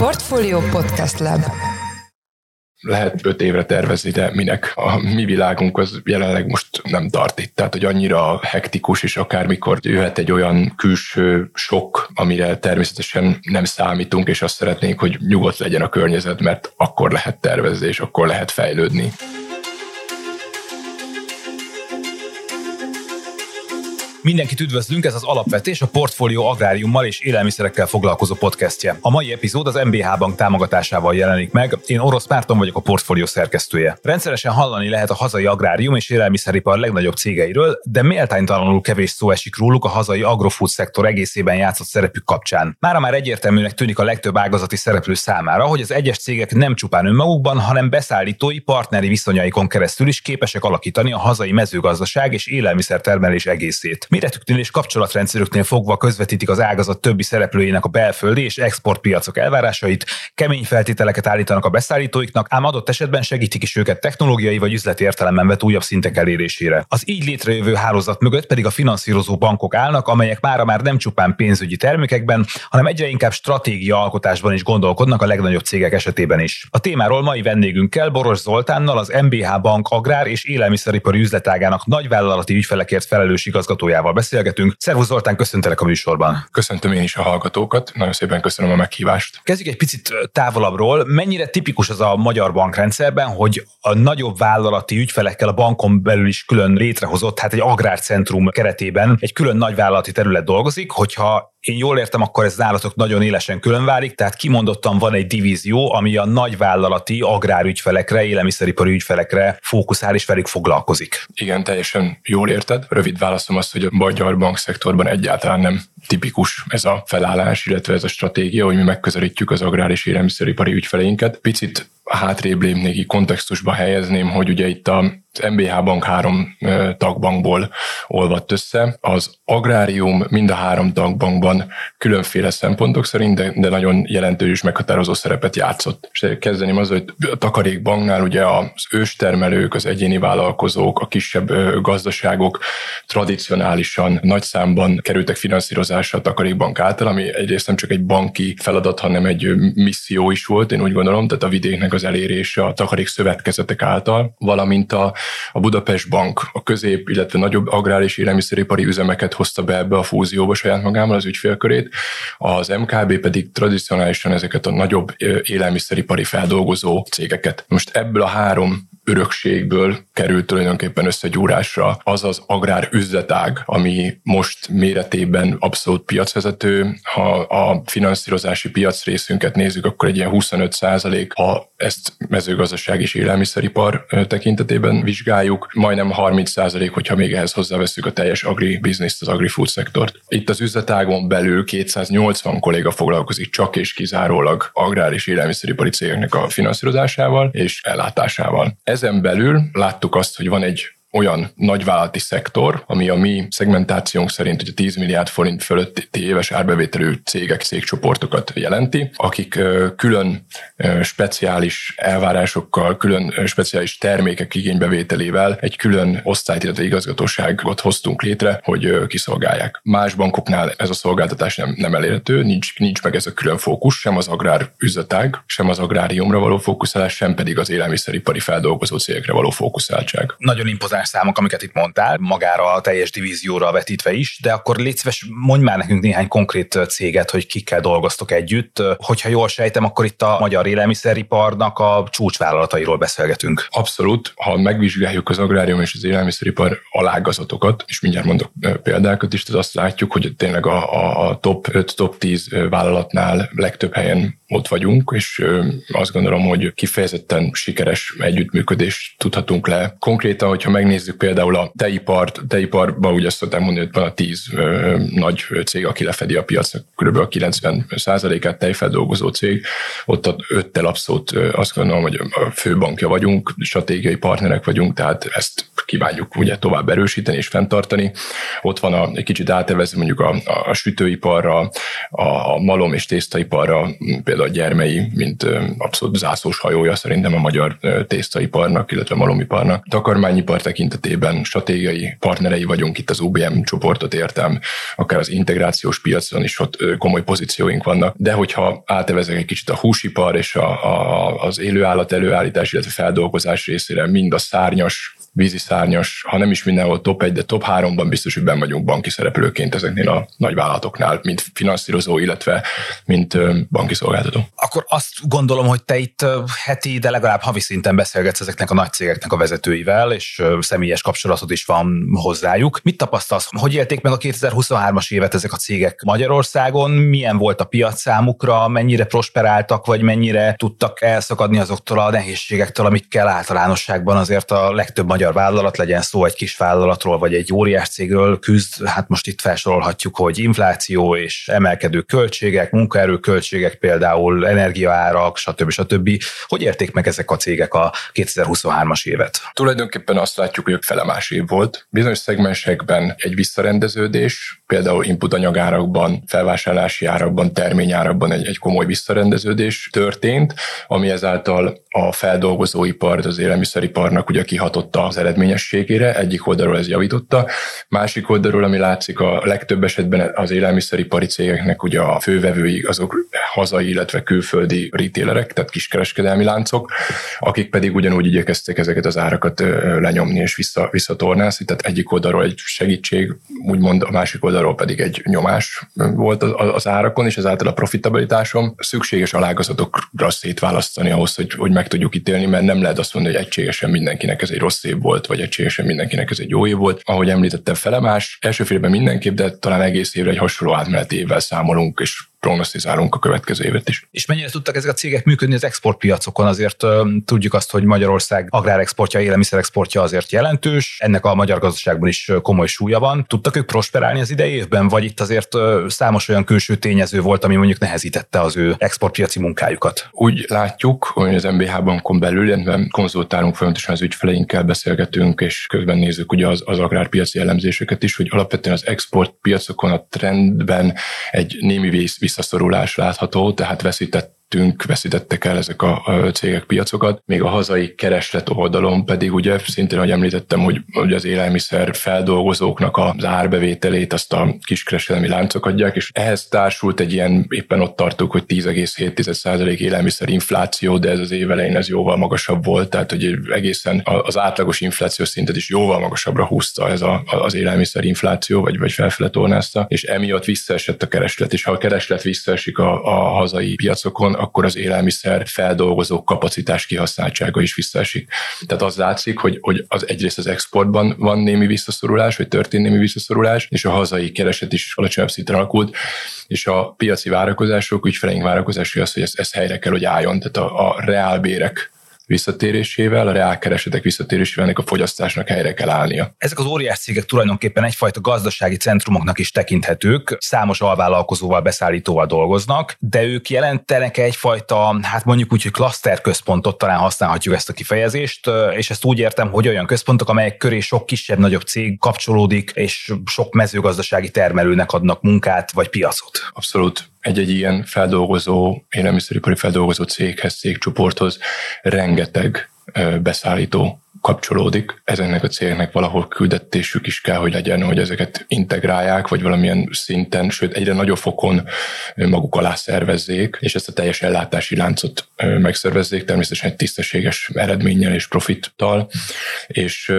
Portfolio Podcast Lab lehet öt évre tervezni, de minek? A mi világunk az jelenleg most nem tart itt. Tehát, hogy annyira hektikus, és akármikor jöhet egy olyan külső sok, amire természetesen nem számítunk, és azt szeretnénk, hogy nyugodt legyen a környezet, mert akkor lehet tervezni, és akkor lehet fejlődni. Mindenkit üdvözlünk, ez az Alapvetés, a Portfólió Agráriummal és élelmiszerekkel foglalkozó podcastje. A mai epizód az MBH Bank támogatásával jelenik meg. Én Orosz Márton vagyok a portfólió szerkesztője. Rendszeresen hallani lehet a hazai agrárium és élelmiszeripar legnagyobb cégeiről, de méltánytalanul kevés szó esik róluk a hazai agrofood szektor egészében játszott szerepük kapcsán. Mára már egyértelműnek tűnik a legtöbb ágazati szereplő számára, hogy az egyes cégek nem csupán önmagukban, hanem beszállítói partneri viszonyaikon keresztül is képesek alakítani a hazai mezőgazdaság és élelmiszertermelés egészét. Méretüknél és kapcsolatrendszerüknél fogva közvetítik az ágazat többi szereplőjének a belföldi és exportpiacok elvárásait, kemény feltételeket állítanak a beszállítóiknak, ám adott esetben segítik is őket technológiai vagy üzleti értelemben vett újabb szintek elérésére. Az így létrejövő hálózat mögött pedig a finanszírozó bankok állnak, amelyek mára már nem csupán pénzügyi termékekben, hanem egyre inkább stratégia alkotásban is gondolkodnak a legnagyobb cégek esetében is. A témáról mai vendégünkkel Boros Zoltánnal az MBH Bank agrár és élelmiszeripari üzletágának nagyvállalati ügyfelekért felelős igazgatójával Zoltánjával beszélgetünk. Szervusz Zoltán, köszöntelek a műsorban. Köszöntöm én is a hallgatókat, nagyon szépen köszönöm a meghívást. Kezdjük egy picit távolabbról. Mennyire tipikus az a magyar bankrendszerben, hogy a nagyobb vállalati ügyfelekkel a bankon belül is külön létrehozott, hát egy agrárcentrum keretében egy külön nagyvállalati terület dolgozik, hogyha én jól értem, akkor ez nálatok nagyon élesen különválik, tehát kimondottan van egy divízió, ami a nagyvállalati agrárügyfelekre, élelmiszeripari ügyfelekre fókuszál és velük foglalkozik. Igen, teljesen jól érted. Rövid válaszom az, hogy a magyar bankszektorban egyáltalán nem tipikus ez a felállás, illetve ez a stratégia, hogy mi megközelítjük az agrár és élelmiszeripari ügyfeleinket. Picit hátrébb lépnék, kontextusba helyezném, hogy ugye itt a MBH bank három tagbankból olvadt össze. Az agrárium mind a három tagbankban különféle szempontok szerint, de, de nagyon jelentős és meghatározó szerepet játszott. És kezdeném az, hogy a takarékbanknál ugye az őstermelők, az egyéni vállalkozók, a kisebb gazdaságok tradicionálisan nagy számban kerültek finanszírozásra a takarékbank által, ami egyrészt nem csak egy banki feladat, hanem egy misszió is volt, én úgy gondolom, tehát a vidéknek az elérése a takarék szövetkezetek által, valamint a a Budapest Bank a közép, illetve nagyobb agrár és élelmiszeripari üzemeket hozta be ebbe a fúzióba saját magával az ügyfélkörét, az MKB pedig tradicionálisan ezeket a nagyobb élelmiszeripari feldolgozó cégeket. Most ebből a három örökségből került tulajdonképpen összegyúrásra az az agrár üzletág, ami most méretében abszolút piacvezető. Ha a finanszírozási piac részünket nézzük, akkor egy ilyen 25 százalék, ha ezt mezőgazdaság és élelmiszeripar tekintetében vizsgáljuk, majdnem 30 százalék, hogyha még ehhez hozzáveszünk a teljes agri-bizniszt, az agri-food szektort. Itt az üzletágon belül 280 kolléga foglalkozik csak és kizárólag agrár és élelmiszeripari cégeknek a finanszírozásával és ellátásával. Ezen belül láttuk azt, hogy van egy olyan nagyvállalati szektor, ami a mi szegmentációnk szerint ugye 10 milliárd forint fölötti éves árbevételű cégek, cégcsoportokat jelenti, akik külön speciális elvárásokkal, külön speciális termékek igénybevételével egy külön osztályt, illetve igazgatóságot hoztunk létre, hogy kiszolgálják. Más bankoknál ez a szolgáltatás nem, nem elérhető, nincs, nincs meg ez a külön fókusz, sem az agrár üzletág, sem az agráriumra való fókuszálás, sem pedig az élelmiszeripari feldolgozó cégekre való fókuszáltság. Nagyon impozál számok, amiket itt mondtál, magára a teljes divízióra vetítve is, de akkor légy szíves, mondj már nekünk néhány konkrét céget, hogy kikkel dolgoztok együtt. Hogyha jól sejtem, akkor itt a magyar élelmiszeriparnak a csúcsvállalatairól beszélgetünk. Abszolút. Ha megvizsgáljuk az agrárium és az élelmiszeripar alágazatokat, és mindjárt mondok példákat is, tehát azt látjuk, hogy tényleg a, a top 5, top 10 vállalatnál legtöbb helyen ott vagyunk, és azt gondolom, hogy kifejezetten sikeres együttműködést tudhatunk le. Konkrétan, hogyha megnézzük például a teipart, teiparban ugye azt szokták mondani, hogy van a tíz nagy cég, aki lefedi a piacnak kb. a 90 át tejfeldolgozó cég, ott a öttel abszolút azt gondolom, hogy a főbankja vagyunk, stratégiai partnerek vagyunk, tehát ezt kívánjuk ugye tovább erősíteni és fenntartani. Ott van a, egy kicsit átevezve mondjuk a, a sütőiparra, a, a malom és tésztaiparra, például a gyermei, mint abszolút zászlós hajója szerintem a magyar tésztaiparnak, illetve malomiparnak. Takarmányipar tekintetében stratégiai partnerei vagyunk itt az UBM csoportot értem, akár az integrációs piacon is ott komoly pozícióink vannak, de hogyha átevezek egy kicsit a húsipar és a, a, az élőállat előállítás, illetve feldolgozás részére, mind a szárnyas víziszárnyas, ha nem is mindenhol top 1, de top 3-ban biztos, hogy benn vagyunk banki szereplőként ezeknél a nagy vállalatoknál, mint finanszírozó, illetve mint banki szolgáltató. Akkor azt gondolom, hogy te itt heti, de legalább havi szinten beszélgetsz ezeknek a nagy cégeknek a vezetőivel, és személyes kapcsolatod is van hozzájuk. Mit tapasztalsz? Hogy élték meg a 2023-as évet ezek a cégek Magyarországon? Milyen volt a piac számukra? Mennyire prosperáltak, vagy mennyire tudtak elszakadni azoktól a nehézségektől, amikkel általánosságban azért a legtöbb vállalat, legyen szó egy kis vállalatról, vagy egy óriás cégről küzd, hát most itt felsorolhatjuk, hogy infláció és emelkedő költségek, munkaerőköltségek például, energiaárak, stb. stb. Hogy érték meg ezek a cégek a 2023-as évet? Tulajdonképpen azt látjuk, hogy felemás év volt. Bizonyos szegmensekben egy visszarendeződés, például input anyagárakban, felvásárlási árakban, terményárakban egy, egy komoly visszarendeződés történt, ami ezáltal a feldolgozóipart, az élelmiszeriparnak ugye kihatotta az eredményességére, egyik oldalról ez javította, másik oldalról, ami látszik a legtöbb esetben az élelmiszeripari cégeknek ugye a fővevői azok hazai, illetve külföldi retailerek, tehát kiskereskedelmi láncok, akik pedig ugyanúgy igyekeztek ezeket az árakat lenyomni és vissza, visszatornászni, tehát egyik oldalról egy segítség, úgymond a másik oldalról pedig egy nyomás volt az árakon, és ezáltal a profitabilitásom szükséges alágazatokra szétválasztani ahhoz, hogy, hogy meg tudjuk ítélni, mert nem lehet azt mondani, hogy egységesen mindenkinek ez egy rossz év volt, vagy egységesen mindenkinek ez egy jó év volt. Ahogy említettem, felemás, első félben mindenképp, de talán egész évre egy hasonló átmeneti évvel számolunk, és prognosztizálunk a következő évet is. És mennyire tudtak ezek a cégek működni az exportpiacokon? Azért tudjuk azt, hogy Magyarország agrárexportja, élelmiszerexportja azért jelentős, ennek a magyar gazdaságban is komoly súlya van. Tudtak ők prosperálni az idei évben, vagy itt azért számos olyan külső tényező volt, ami mondjuk nehezítette az ő exportpiaci munkájukat? Úgy látjuk, hogy az MBH bankon belül, illetve konzultálunk folyamatosan az ügyfeleinkkel, beszélgetünk, és közben nézzük ugye az, az agrárpiaci elemzéseket is, hogy alapvetően az exportpiacokon a trendben egy némi vész visszaszorulás látható, tehát veszített veszítettünk, veszítettek el ezek a, cégek piacokat, még a hazai kereslet oldalon pedig ugye szintén, ahogy említettem, hogy, hogy az élelmiszer feldolgozóknak az árbevételét azt a kiskereskedelmi láncok adják, és ehhez társult egy ilyen, éppen ott tartunk, hogy 10,7% élelmiszer infláció, de ez az év elején ez jóval magasabb volt, tehát hogy egészen az átlagos inflációs szintet is jóval magasabbra húzta ez a, az élelmiszer infláció, vagy, vagy felfele tornázta, és emiatt visszaesett a kereslet, és ha a kereslet visszaesik a, a hazai piacokon, akkor az élelmiszer feldolgozó kapacitás kihasználtsága is visszaesik. Tehát az látszik, hogy, hogy az egyrészt az exportban van némi visszaszorulás, vagy történt némi visszaszorulás, és a hazai kereset is alacsonyabb szinten alakult, és a piaci várakozások, ügyfeleink várakozásai az, hogy ez, ez helyre kell, hogy álljon. Tehát a, a reálbérek visszatérésével, a reálkeresetek visszatérésével ennek a fogyasztásnak helyre kell állnia. Ezek az óriás cégek tulajdonképpen egyfajta gazdasági centrumoknak is tekinthetők, számos alvállalkozóval, beszállítóval dolgoznak, de ők jelentenek egyfajta, hát mondjuk úgy, hogy klaszter központot, talán használhatjuk ezt a kifejezést, és ezt úgy értem, hogy olyan központok, amelyek köré sok kisebb-nagyobb cég kapcsolódik, és sok mezőgazdasági termelőnek adnak munkát vagy piacot. Abszolút egy-egy ilyen feldolgozó, élelmiszeripari feldolgozó céghez, cégcsoporthoz rengeteg beszállító kapcsolódik. Ezeknek a cégeknek valahol küldetésük is kell, hogy legyen, hogy ezeket integrálják, vagy valamilyen szinten, sőt egyre nagyobb fokon maguk alá szervezzék, és ezt a teljes ellátási láncot megszervezzék, természetesen egy tisztességes eredménnyel és profittal, és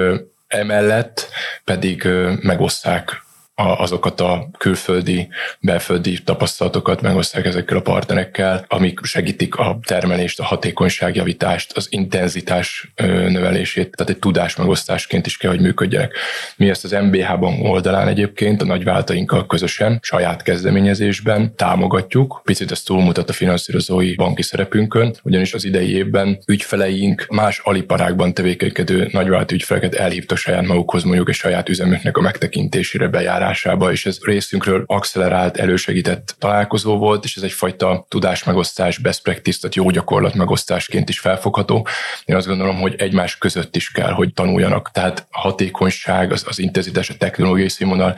emellett pedig megosszák azokat a külföldi, belföldi tapasztalatokat megosztják ezekkel a partnerekkel, amik segítik a termelést, a hatékonyságjavítást, az intenzitás növelését, tehát egy tudás megosztásként is kell, hogy működjenek. Mi ezt az MBH-ban oldalán egyébként a nagyváltainkkal közösen, saját kezdeményezésben támogatjuk. Picit ez túlmutat a finanszírozói banki szerepünkön, ugyanis az idei évben ügyfeleink más aliparákban tevékenykedő nagyvállalati ügyfeleket elhívtak saját magukhoz mondjuk egy saját üzemüknek a megtekintésére, bejárásra, feltárásába, és ez részünkről accelerált, elősegített találkozó volt, és ez egyfajta tudásmegosztás, best practice, tehát jó gyakorlat megosztásként is felfogható. Én azt gondolom, hogy egymás között is kell, hogy tanuljanak. Tehát a hatékonyság, az, az intenzitás, a technológiai színvonal,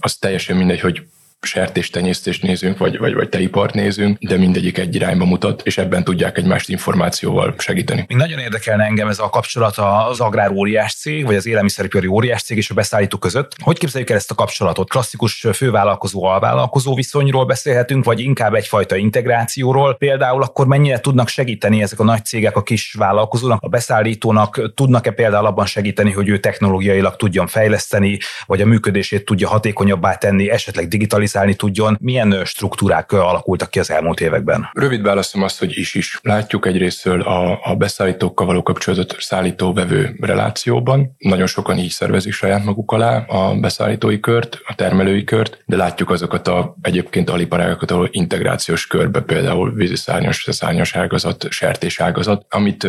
az teljesen mindegy, hogy sertéstenyésztést nézünk, vagy, vagy, vagy teipart nézünk, de mindegyik egy irányba mutat, és ebben tudják egymást információval segíteni. Még nagyon érdekelne engem ez a kapcsolat az agrár óriás cég, vagy az élelmiszeripari óriás cég és a beszállító között. Hogy képzeljük el ezt a kapcsolatot? Klasszikus fővállalkozó alvállalkozó viszonyról beszélhetünk, vagy inkább egyfajta integrációról? Például akkor mennyire tudnak segíteni ezek a nagy cégek a kis vállalkozónak, a beszállítónak, tudnak-e például abban segíteni, hogy ő technológiailag tudjon fejleszteni, vagy a működését tudja hatékonyabbá tenni, esetleg digitalizálni realizálni tudjon. Milyen struktúrák alakultak ki az elmúlt években? Rövid válaszom az, hogy is is. Látjuk egyrésztől a, a beszállítókkal való kapcsolatot szállító-vevő relációban. Nagyon sokan így szervezik saját maguk alá a beszállítói kört, a termelői kört, de látjuk azokat a egyébként aliparágokat, ahol integrációs körbe, például víziszárnyas, szárnyas ágazat, sertés ágazat, amit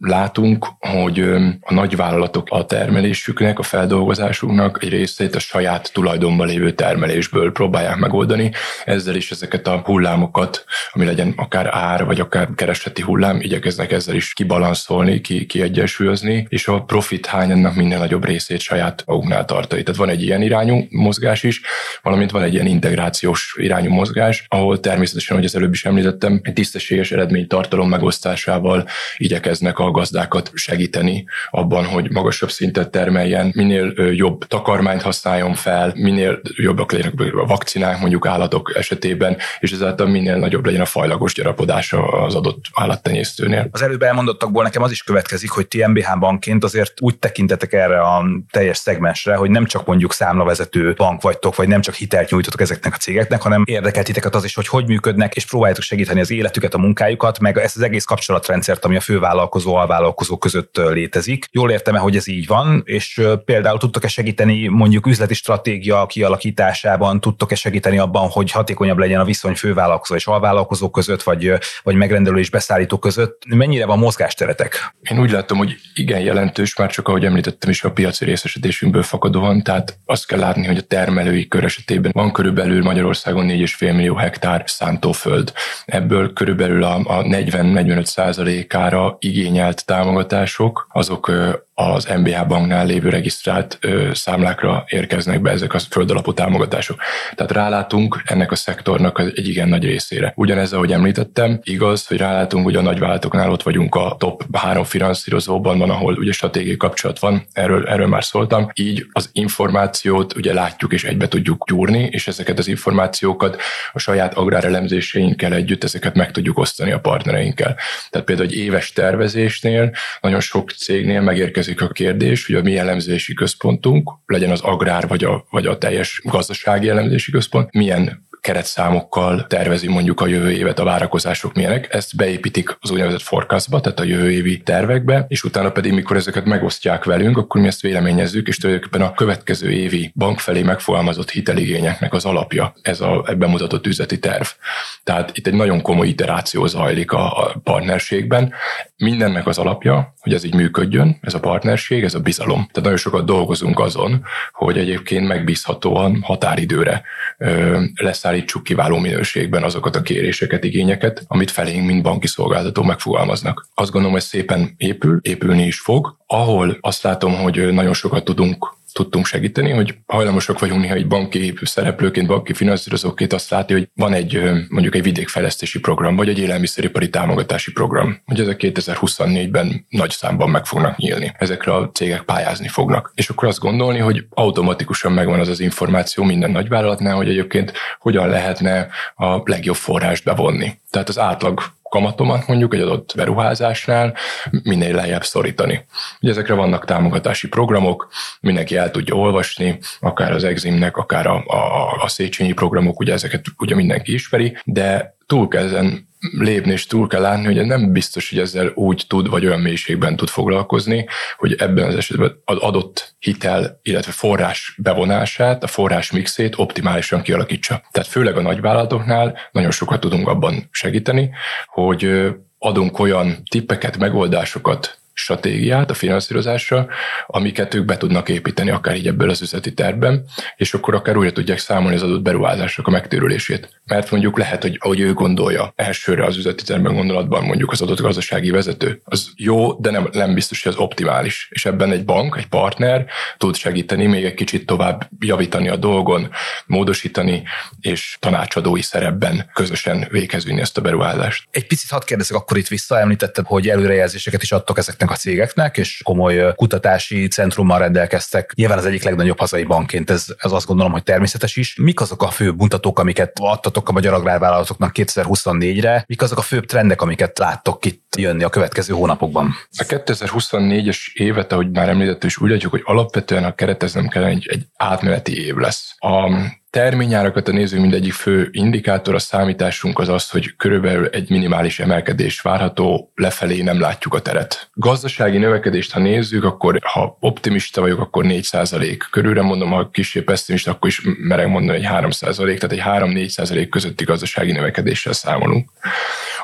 látunk, hogy a nagyvállalatok a termelésüknek, a feldolgozásunknak egy részét a saját tulajdonban lévő termelésből próbálják megoldani. Ezzel is ezeket a hullámokat, ami legyen akár ár, vagy akár keresleti hullám, igyekeznek ezzel is kibalanszolni, ki, kiegyensúlyozni, és a profit hány ennek minél nagyobb részét saját maguknál tartani. Tehát van egy ilyen irányú mozgás is, valamint van egy ilyen integrációs irányú mozgás, ahol természetesen, hogy az előbb is említettem, egy tisztességes eredménytartalom megosztásával igyekeznek a a gazdákat segíteni abban, hogy magasabb szintet termeljen, minél jobb takarmányt használjon fel, minél jobbak legyenek a vakcinák mondjuk állatok esetében, és ezáltal minél nagyobb legyen a fajlagos gyarapodása az adott állattenyésztőnél. Az előbb elmondottakból nekem az is következik, hogy ti MBH bankként azért úgy tekintetek erre a teljes szegmensre, hogy nem csak mondjuk számlavezető bank vagytok, vagy nem csak hitelt nyújtotok ezeknek a cégeknek, hanem érdekel titeket az is, hogy hogy működnek, és próbáljátok segíteni az életüket, a munkájukat, meg ezt az egész kapcsolatrendszert, ami a fővállalkozó alvállalkozók között létezik. Jól értem hogy ez így van, és például tudtok-e segíteni mondjuk üzleti stratégia kialakításában, tudtok-e segíteni abban, hogy hatékonyabb legyen a viszony fővállalkozó és alvállalkozó között, vagy, vagy megrendelő és beszállító között? Mennyire van mozgásteretek? Én úgy látom, hogy igen jelentős, már csak ahogy említettem is a piaci részesedésünkből fakadóan, tehát azt kell látni, hogy a termelői kör esetében van körülbelül Magyarországon 4,5 millió hektár szántóföld. Ebből körülbelül a, a 40-45 százalékára igényel igényelt támogatások, azok az MBH banknál lévő regisztrált számlákra érkeznek be ezek a földalapú támogatások. Tehát rálátunk ennek a szektornak egy igen nagy részére. Ugyanez, ahogy említettem, igaz, hogy rálátunk, hogy a nagyvállalatoknál ott vagyunk a top három finanszírozóban van, ahol ugye stratégiai kapcsolat van, erről, erről már szóltam. Így az információt ugye látjuk és egybe tudjuk gyúrni, és ezeket az információkat a saját agrárelemzéseinkkel együtt ezeket meg tudjuk osztani a partnereinkkel. Tehát például egy éves tervezésnél nagyon sok cégnél megérkezik következik a kérdés, hogy a mi elemzési központunk, legyen az agrár vagy a, vagy a teljes gazdasági elemzési központ, milyen keretszámokkal tervezi mondjuk a jövő évet, a várakozások milyenek. Ezt beépítik az úgynevezett forecastba, tehát a jövő évi tervekbe, és utána pedig, mikor ezeket megosztják velünk, akkor mi ezt véleményezzük, és tulajdonképpen a következő évi bank felé megfogalmazott hiteligényeknek az alapja, ez a ebben mutatott üzleti terv. Tehát itt egy nagyon komoly iteráció zajlik a, a partnerségben. Mindennek az alapja, hogy ez így működjön, ez a partnerség, ez a bizalom. Tehát nagyon sokat dolgozunk azon, hogy egyébként megbízhatóan határidőre ö, lesz szállítsuk kiváló minőségben azokat a kéréseket, igényeket, amit felénk, mint banki szolgáltató megfogalmaznak. Azt gondolom, hogy szépen épül, épülni is fog. Ahol azt látom, hogy nagyon sokat tudunk tudtunk segíteni, hogy hajlamosak vagyunk néha egy banki szereplőként, banki finanszírozóként azt látni, hogy van egy mondjuk egy vidékfejlesztési program, vagy egy élelmiszeripari támogatási program, hogy ezek 2024-ben nagy számban meg fognak nyílni. Ezekre a cégek pályázni fognak. És akkor azt gondolni, hogy automatikusan megvan az az információ minden nagyvállalatnál, hogy egyébként hogyan lehetne a legjobb forrást bevonni. Tehát az átlag kamatomat mondjuk egy adott beruházásnál minél lejjebb szorítani. Ugye ezekre vannak támogatási programok, mindenki el tudja olvasni, akár az Eximnek, akár a, a, a Széchenyi programok, ugye ezeket ugye mindenki ismeri, de túl kell ezen lépni, és túl kell látni, hogy nem biztos, hogy ezzel úgy tud, vagy olyan mélységben tud foglalkozni, hogy ebben az esetben az adott hitel, illetve forrás bevonását, a forrás mixét optimálisan kialakítsa. Tehát főleg a nagyvállalatoknál nagyon sokat tudunk abban segíteni, hogy adunk olyan tippeket, megoldásokat, stratégiát a finanszírozásra, amiket ők be tudnak építeni akár így ebből az üzleti tervben, és akkor akár újra tudják számolni az adott beruházások a megtérülését. Mert mondjuk lehet, hogy ahogy ő gondolja, elsőre az üzleti tervben gondolatban mondjuk az adott gazdasági vezető, az jó, de nem, nem biztos, hogy az optimális. És ebben egy bank, egy partner tud segíteni, még egy kicsit tovább javítani a dolgon, módosítani, és tanácsadói szerepben közösen végezni ezt a beruházást. Egy picit hadd kérdezek akkor itt vissza, említetted, hogy előrejelzéseket is adtok ezeknek a cégeknek, és komoly kutatási centrummal rendelkeztek. Nyilván az egyik legnagyobb hazai bankként ez, ez azt gondolom, hogy természetes is. Mik azok a fő mutatók, amiket adtatok a magyar agrárvállalatoknak 2024-re? Mik azok a főbb trendek, amiket láttok itt jönni a következő hónapokban? A 2024-es évet, ahogy már említett, is úgy látjuk, hogy alapvetően a kereteznem kell egy, egy átmeneti év lesz. A terményárakat a néző mindegyik fő indikátor, a számításunk az az, hogy körülbelül egy minimális emelkedés várható, lefelé nem látjuk a teret. Gazdasági növekedést, ha nézzük, akkor ha optimista vagyok, akkor 4% körülre mondom, ha kicsit pessimista, akkor is merek mondani, hogy 3%, tehát egy 3-4% közötti gazdasági növekedéssel számolunk.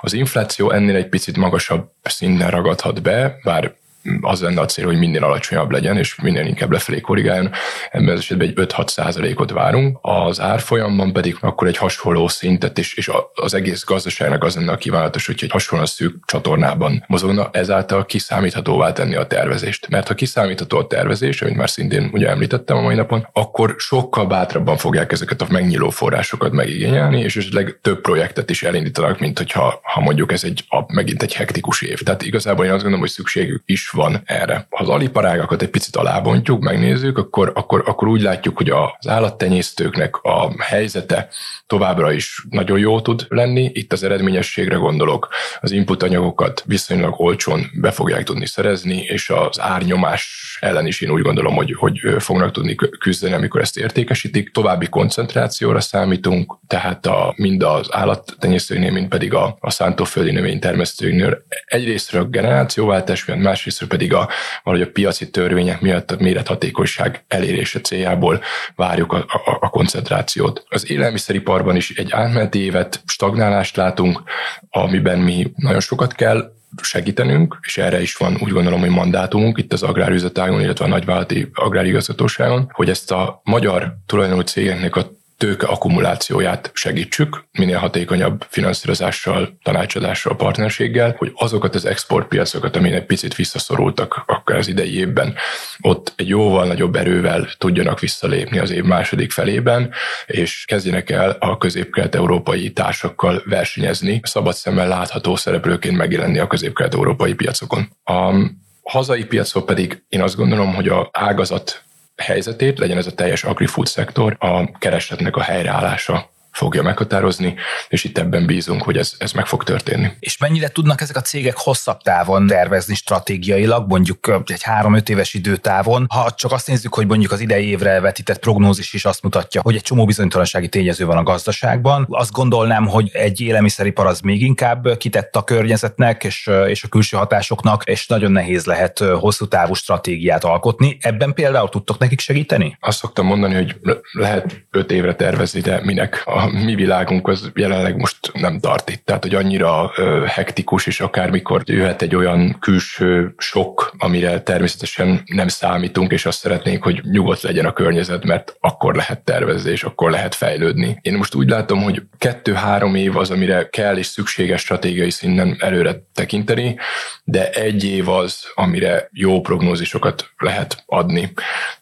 Az infláció ennél egy picit magasabb szinten ragadhat be, bár az lenne a cél, hogy minél alacsonyabb legyen, és minél inkább lefelé korrigáljon. Ebben az esetben egy 5-6 százalékot várunk. Az árfolyamban pedig akkor egy hasonló szintet, és, és az egész gazdaságnak az lenne a kívánatos, hogy egy hasonló szűk csatornában mozogna, ezáltal kiszámíthatóvá tenni a tervezést. Mert ha kiszámítható a tervezés, amit már szintén ugye említettem a mai napon, akkor sokkal bátrabban fogják ezeket a megnyíló forrásokat megigényelni, és esetleg több projektet is elindítanak, mint hogyha ha mondjuk ez egy a, megint egy hektikus év. Tehát igazából én azt gondolom, hogy szükségük is van erre. Ha az aliparágakat egy picit alábontjuk, megnézzük, akkor, akkor, akkor úgy látjuk, hogy az állattenyésztőknek a helyzete továbbra is nagyon jó tud lenni. Itt az eredményességre gondolok. Az input anyagokat viszonylag olcsón be fogják tudni szerezni, és az árnyomás ellen is én úgy gondolom, hogy, hogy fognak tudni küzdeni, amikor ezt értékesítik. További koncentrációra számítunk, tehát a, mind az állattenyésztőknél, mind pedig a, a szántóföldi növénytermesztőknél egyrésztről generációváltás miatt, másrésztről pedig a, valahogy a piaci törvények miatt a mérethatékonyság elérése céljából várjuk a, a, a koncentrációt. Az élelmiszeriparban is egy átmeneti évet, stagnálást látunk, amiben mi nagyon sokat kell segítenünk, és erre is van úgy gondolom, hogy mandátumunk itt az agrárüzetágon, illetve a nagyvállalati agrárigazgatóságon, hogy ezt a magyar tulajdonú cégeknek a tőke akkumulációját segítsük, minél hatékonyabb finanszírozással, tanácsadással, partnerséggel, hogy azokat az exportpiacokat, amik egy picit visszaszorultak akár az idei évben, ott egy jóval nagyobb erővel tudjanak visszalépni az év második felében, és kezdjenek el a közép-kelet-európai társakkal versenyezni, szabad szemmel látható szereplőként megjelenni a közép-kelet-európai piacokon. A hazai piacon pedig én azt gondolom, hogy a ágazat helyzetét, legyen ez a teljes agri-food szektor, a keresletnek a helyreállása fogja meghatározni, és itt ebben bízunk, hogy ez, ez meg fog történni. És mennyire tudnak ezek a cégek hosszabb távon tervezni stratégiailag, mondjuk egy három-öt éves időtávon? Ha csak azt nézzük, hogy mondjuk az idei évre vetített prognózis is azt mutatja, hogy egy csomó bizonytalansági tényező van a gazdaságban, azt gondolnám, hogy egy élelmiszeripar az még inkább kitett a környezetnek és, és a külső hatásoknak, és nagyon nehéz lehet hosszú távú stratégiát alkotni. Ebben például tudtok nekik segíteni? Azt szoktam mondani, hogy lehet öt évre tervezni, de minek? A mi világunk az jelenleg most nem tart itt. Tehát, hogy annyira hektikus, és akármikor jöhet egy olyan külső sok, amire természetesen nem számítunk, és azt szeretnénk, hogy nyugodt legyen a környezet, mert akkor lehet tervezni, és akkor lehet fejlődni. Én most úgy látom, hogy kettő-három év az, amire kell és szükséges stratégiai szinten előre tekinteni, de egy év az, amire jó prognózisokat lehet adni.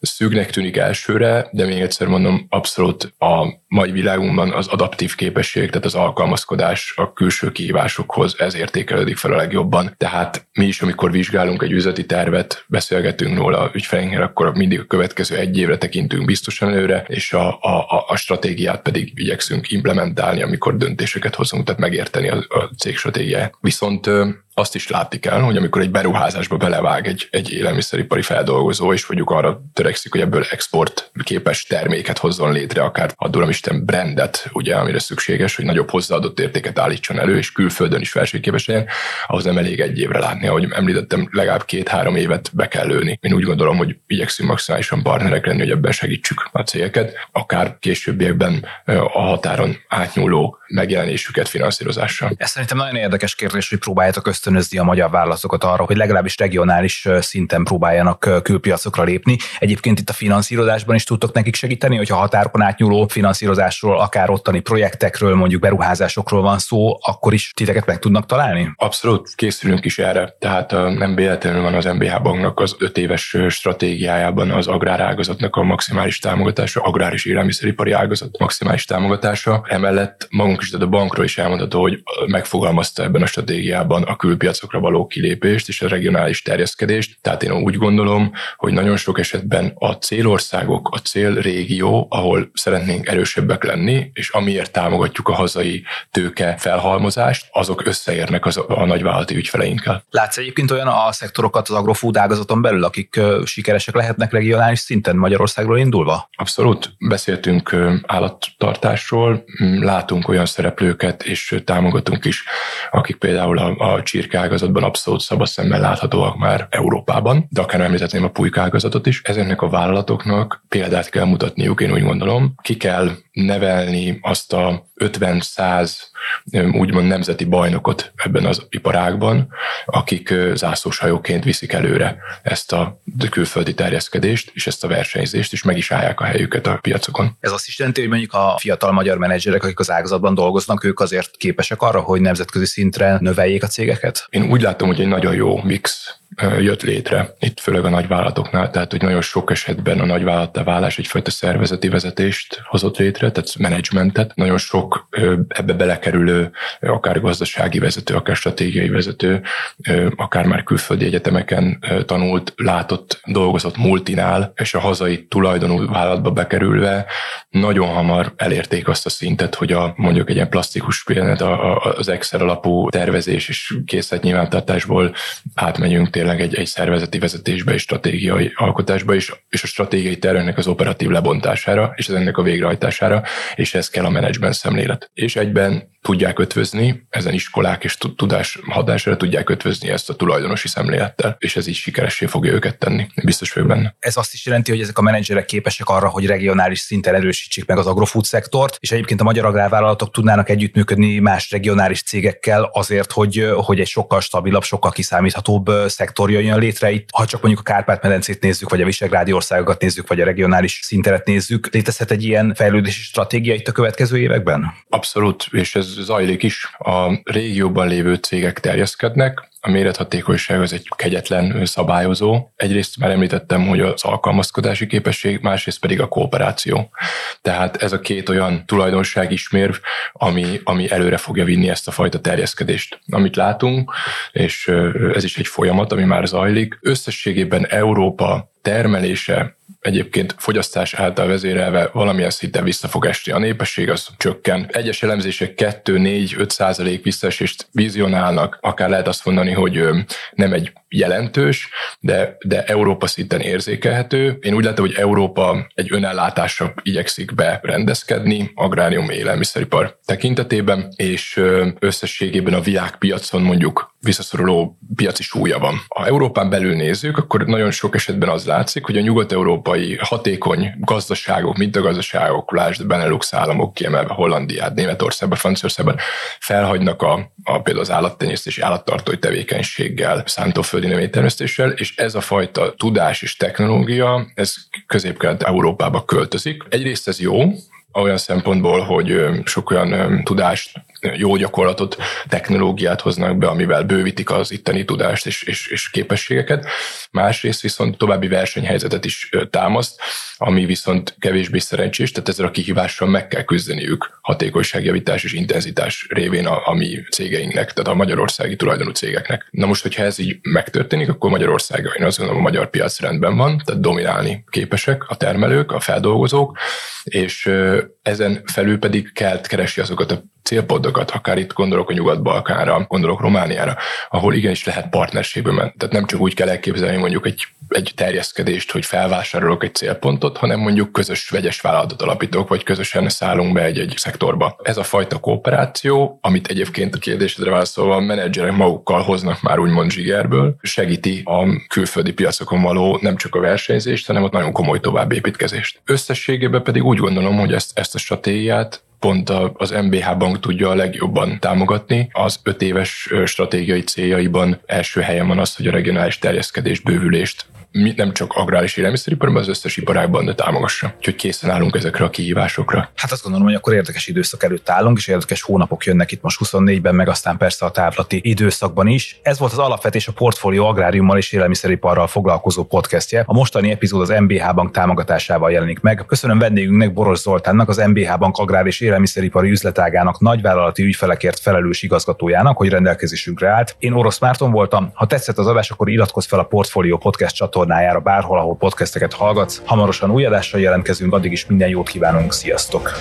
Szűknek tűnik elsőre, de még egyszer mondom, abszolút a mai világunkban az adaptív képesség, tehát az alkalmazkodás a külső kihívásokhoz, ez értékelődik fel a legjobban. Tehát mi is, amikor vizsgálunk egy üzleti tervet, beszélgetünk róla a ügyfeleinknél, akkor mindig a következő egy évre tekintünk biztosan előre, és a, a, a stratégiát pedig igyekszünk implementálni, amikor döntéseket hozunk, tehát megérteni a, a cég stratégiáját. Viszont azt is látni kell, hogy amikor egy beruházásba belevág egy, egy élelmiszeripari feldolgozó, és mondjuk arra törekszik, hogy ebből export képes terméket hozzon létre, akár addulam Isten brandet, ugye, amire szükséges, hogy nagyobb hozzáadott értéket állítson elő, és külföldön is versenyképes legyen, ahhoz nem elég egy évre látni. Ahogy említettem, legalább két-három évet be kell lőni. Én úgy gondolom, hogy igyekszünk maximálisan partnerek lenni, hogy ebben segítsük a cégeket, akár későbbiekben a határon átnyúló megjelenésüket finanszírozással. Ez szerintem nagyon érdekes kérdés, hogy próbáljátok ösztönözni a magyar vállalatokat arra, hogy legalábbis regionális szinten próbáljanak külpiacokra lépni. Egyébként itt a finanszírozásban is tudtok nekik segíteni, hogyha határokon átnyúló finanszírozásról, akár ottani projektekről, mondjuk beruházásokról van szó, akkor is titeket meg tudnak találni? Abszolút készülünk is erre. Tehát nem véletlenül van az MBH banknak az öt éves stratégiájában az agrárágazatnak a maximális támogatása, agrár és élelmiszeripari ágazat maximális támogatása. Emellett magunk is, tehát a bankról is elmondható, hogy megfogalmazta ebben a stratégiában a külpiacokra való kilépést és a regionális terjeszkedést. Tehát én úgy gondolom, hogy nagyon sok esetben a célországok, a célrégió, ahol szeretnénk erősebbek lenni, és amiért támogatjuk a hazai tőke felhalmozást, azok összeérnek az, a nagyvállalati ügyfeleinkkel. Látsz egyébként olyan a szektorokat az agrofood ágazaton belül, akik sikeresek lehetnek regionális szinten Magyarországról indulva? Abszolút. Beszéltünk állattartásról, látunk olyan szereplőket, és támogatunk is, akik például a, a csirkágazatban abszolút szabad szemmel láthatóak már Európában, de akár említetném a pulykágazatot is. Ezeknek a vállalatoknak példát kell mutatniuk, én úgy gondolom. Ki kell nevelni azt a 50-100 úgymond nemzeti bajnokot ebben az iparágban, akik zászlóshajóként viszik előre ezt a külföldi terjeszkedést és ezt a versenyzést, és meg is állják a helyüket a piacokon. Ez azt is jelenti, hogy mondjuk a fiatal magyar menedzserek, akik az ágazatban dolgoznak, ők azért képesek arra, hogy nemzetközi szintre növeljék a cégeket? Én úgy látom, hogy egy nagyon jó mix jött létre, itt főleg a nagyvállalatoknál, tehát hogy nagyon sok esetben a nagyvállalattá válás egyfajta szervezeti vezetést hozott létre, tehát menedzsmentet. Nagyon sok ebbe belekerülő, akár gazdasági vezető, akár stratégiai vezető, akár már külföldi egyetemeken tanult, látott, dolgozott multinál, és a hazai tulajdonú vállalatba bekerülve nagyon hamar elérték azt a szintet, hogy a mondjuk egy ilyen plastikus például az Excel alapú tervezés és készletnyilvántartásból átmegyünk tényleg egy, egy szervezeti vezetésbe és stratégiai alkotásba is, és a stratégiai terveknek az operatív lebontására, és az ennek a végrehajtására, és ez kell a menedzsment szemlélet. És egyben tudják ötvözni, ezen iskolák és tudás hatására tudják ötvözni ezt a tulajdonosi szemlélettel, és ez így sikeressé fogja őket tenni. Biztos vagyok benne. Ez azt is jelenti, hogy ezek a menedzserek képesek arra, hogy regionális szinten erősítsék meg az agrofood szektort, és egyébként a magyar agrárvállalatok tudnának együttműködni más regionális cégekkel azért, hogy, hogy egy sokkal stabilabb, sokkal kiszámíthatóbb szektor jöjjön létre. Itt, ha csak mondjuk a Kárpát-medencét nézzük, vagy a Visegrádi országokat nézzük, vagy a regionális szinteret nézzük, létezhet egy ilyen fejlődési stratégia itt a következő években? Abszolút, és ez zajlik is. A régióban lévő cégek terjeszkednek, a mérethatékonyság az egy kegyetlen szabályozó. Egyrészt már említettem, hogy az alkalmazkodási képesség, másrészt pedig a kooperáció. Tehát ez a két olyan tulajdonság ismérv, ami, ami előre fogja vinni ezt a fajta terjeszkedést. Amit látunk, és ez is egy folyamat, ami már zajlik, összességében Európa termelése egyébként fogyasztás által vezérelve valamilyen szinten vissza fog esni. A népesség az csökken. Egyes elemzések 2-4-5 százalék visszaesést vizionálnak, akár lehet azt mondani, hogy nem egy jelentős, de, de Európa szinten érzékelhető. Én úgy látom, hogy Európa egy önellátásra igyekszik berendezkedni, agrárium élelmiszeripar tekintetében, és összességében a világpiacon mondjuk visszaszoruló piaci súlya van. Ha Európán belül nézzük, akkor nagyon sok esetben az látszik, hogy a nyugat-európai hatékony gazdaságok, mint a gazdaságok, lásd Benelux államok, kiemelve Hollandiát, Németországban, Franciaországban felhagynak a, a például az állattenyésztési állattartói tevékenységgel, szántóföldi növénytermesztéssel, és ez a fajta tudás és technológia, ez közép-kelet-európába költözik. Egyrészt ez jó, olyan szempontból, hogy sok olyan tudást jó gyakorlatot, technológiát hoznak be, amivel bővítik az itteni tudást és, és, és képességeket. Másrészt viszont további versenyhelyzetet is támaszt, ami viszont kevésbé szerencsés, tehát ezzel a kihívással meg kell küzdeniük hatékonyságjavítás és intenzitás révén a, a mi cégeinknek, tehát a magyarországi tulajdonú cégeknek. Na most, hogyha ez így megtörténik, akkor Magyarország, én azt gondolom, a magyar piac rendben van, tehát dominálni képesek a termelők, a feldolgozók, és ezen felül pedig kell keresi azokat a célpontokat, akár itt gondolok a Nyugat-Balkánra, gondolok Romániára, ahol igenis lehet partnerségbe menni. Tehát nem csak úgy kell elképzelni mondjuk egy, egy terjeszkedést, hogy felvásárolok egy célpontot, hanem mondjuk közös vegyes vállalatot alapítok, vagy közösen szállunk be egy-egy szektorba. Ez a fajta kooperáció, amit egyébként a kérdésedre válaszolva a menedzserek magukkal hoznak már úgymond zsigerből, segíti a külföldi piacokon való nem csak a versenyzést, hanem ott nagyon komoly továbbépítkezést. Összességében pedig úgy gondolom, hogy ezt, ezt a stratégiát pont az MBH bank tudja a legjobban támogatni. Az öt éves stratégiai céljaiban első helyen van az, hogy a regionális terjeszkedést, bővülést nem csak agrár és élelmiszeriparban, az összes iparágban, támogassa. Úgyhogy készen állunk ezekre a kihívásokra. Hát azt gondolom, hogy akkor érdekes időszak előtt állunk, és érdekes hónapok jönnek itt most 24-ben, meg aztán persze a távlati időszakban is. Ez volt az alapvetés a portfólió agráriummal és élelmiszeriparral foglalkozó podcastje. A mostani epizód az MBH Bank támogatásával jelenik meg. Köszönöm vendégünknek Boros Zoltánnak, az MBH Bank agrár és élelmiszeripari üzletágának nagyvállalati ügyfelekért felelős igazgatójának, hogy rendelkezésünkre állt. Én Orosz Márton voltam. Ha tetszett az adás, akkor iratkozz fel a Portfolio Podcast csatornára csatornájára bárhol, ahol podcasteket hallgatsz. Hamarosan új adással jelentkezünk, addig is minden jót kívánunk, sziasztok!